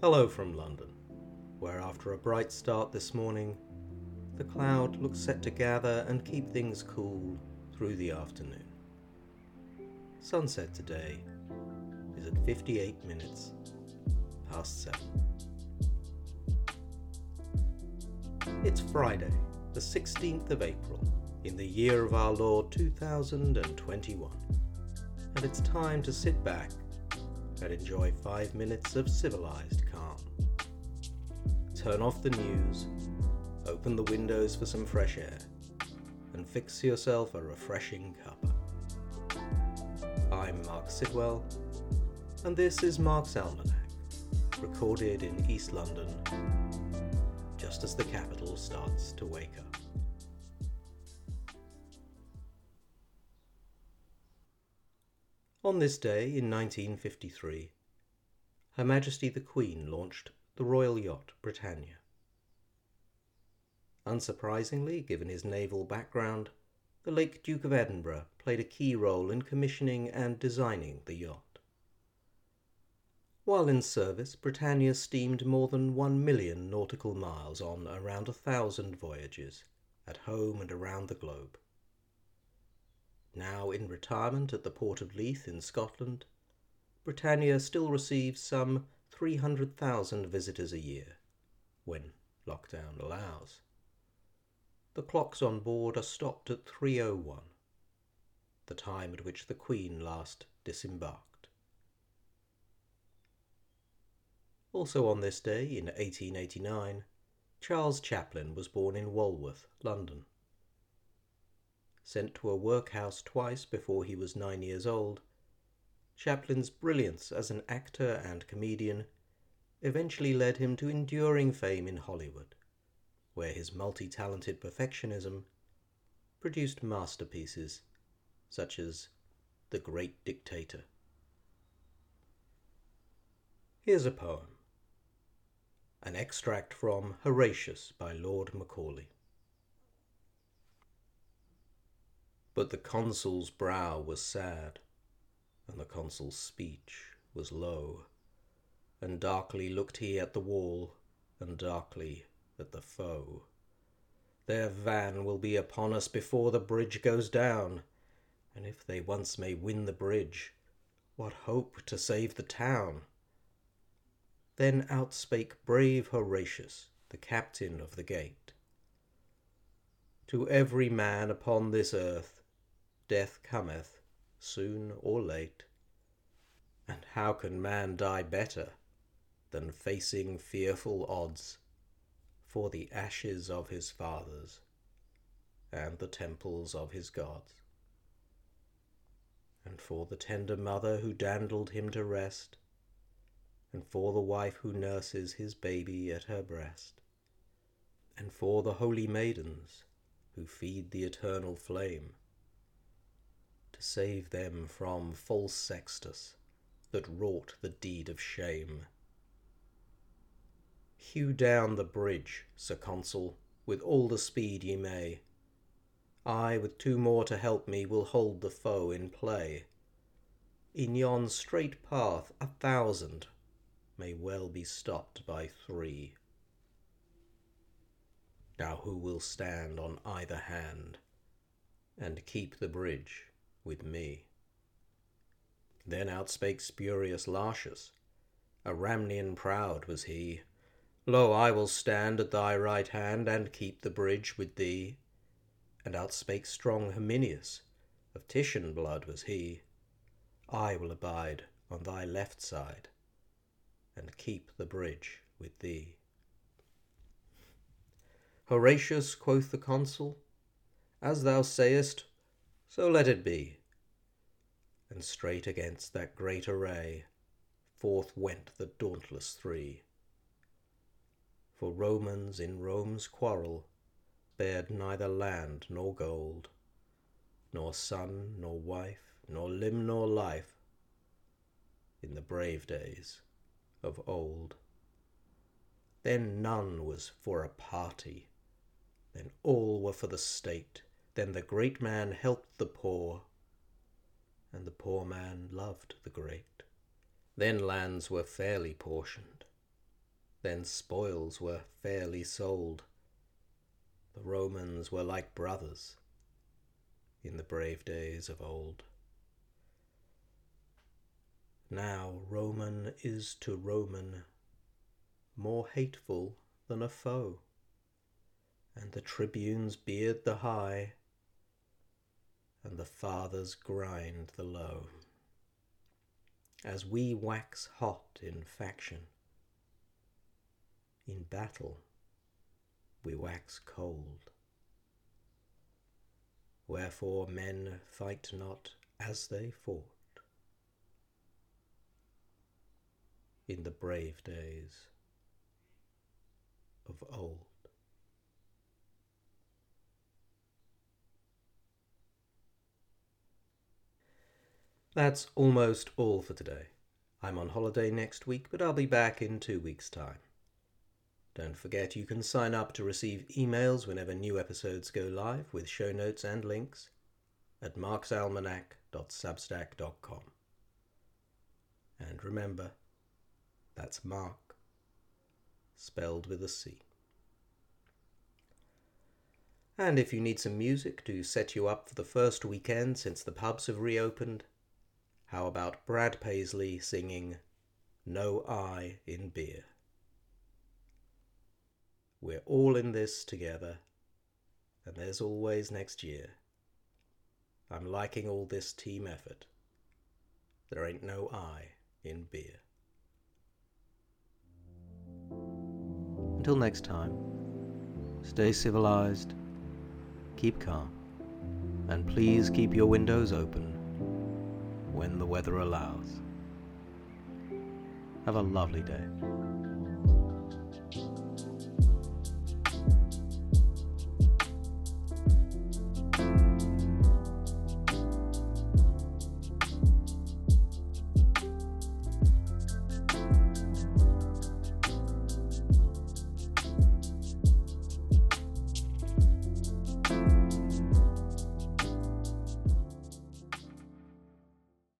Hello from London, where after a bright start this morning, the cloud looks set to gather and keep things cool through the afternoon. Sunset today is at 58 minutes past 7. It's Friday, the 16th of April, in the year of our Lord 2021, and it's time to sit back and enjoy five minutes of civilized calm. Turn off the news, open the windows for some fresh air, and fix yourself a refreshing cup. I'm Marc Sidwell, and this is Marc's Almanac, recorded in East London, just as the capital starts to wake up. On this day in 1953, Her Majesty the Queen launched the royal yacht Britannia. Unsurprisingly, given his naval background, the late Duke of Edinburgh played a key role in commissioning and designing the yacht. While in service, Britannia steamed more than one million nautical miles on around a thousand voyages, at home and around the globe. Now in retirement at the port of Leith in Scotland, Britannia still receives some 300,000 visitors a year, when lockdown allows. The clocks on board are stopped at 3.01, the time at which the Queen last disembarked. Also on this day, in 1889, Charles Chaplin was born in Walworth, London sent to a workhouse twice before he was nine years old, Chaplin's brilliance as an actor and comedian eventually led him to enduring fame in Hollywood, where his multi talented perfectionism produced masterpieces such as The Great Dictator. Here's a poem, an extract from Horatius by Lord Macaulay. But the consul's brow was sad, and the consul's speech was low, and darkly looked he at the wall, and darkly at the foe. Their van will be upon us before the bridge goes down, and if they once may win the bridge, what hope to save the town? Then outspake brave Horatius, the captain of the gate. To every man upon this earth death cometh, soon or late. And how can man die better than facing fearful odds for the ashes of his fathers and the temples of his gods? And for the tender mother who dandled him to rest, and for the wife who nurses his baby at her breast, and for the holy maidens who feed the eternal flame, to save them from false Sextus that wrought the deed of shame. Hew down the bridge, Sir Consul, with all the speed ye may. I, with two more to help me, will hold the foe in play. In yon straight path a thousand may well be stopped by three. Now who will stand on either hand and keep the bridge with me. Then outspake Spurius Lartius, a Ramnian proud was he. Lo, I will stand at thy right hand, and keep the bridge with thee. And outspake strong Herminius, of Titian blood was he. I will abide on thy left side, and keep the bridge with thee. Horatius, quoth the consul, as thou sayest, so let it be and straight against that great array forth went the dauntless three. For Romans in Rome's quarrel bared neither land nor gold, nor son nor wife, nor limb nor life, in the brave days of old. Then none was for a party, then all were for the state, then the great man helped the poor, and the poor man loved the great. Then lands were fairly portioned, then spoils were fairly sold. The Romans were like brothers in the brave days of old. Now Roman is to Roman more hateful than a foe, and the tribunes beard the high, and the fathers grind the low. As we wax hot in faction, in battle we wax cold. Wherefore men fight not as they fought in the brave days of old. That's almost all for today. I'm on holiday next week, but I'll be back in two weeks' time. Don't forget you can sign up to receive emails whenever new episodes go live with show notes and links at marcsalmanac.substack.com. And remember, that's Marc, spelled with a C. And if you need some music to set you up for the first weekend since the pubs have reopened, how about Brad Paisley singing No I in Beer? We're all in this together, and there's always next year. I'm liking all this team effort. There ain't no I in beer. Until next time, stay civilized, keep calm, and please keep your windows open when the weather allows. Have a lovely day.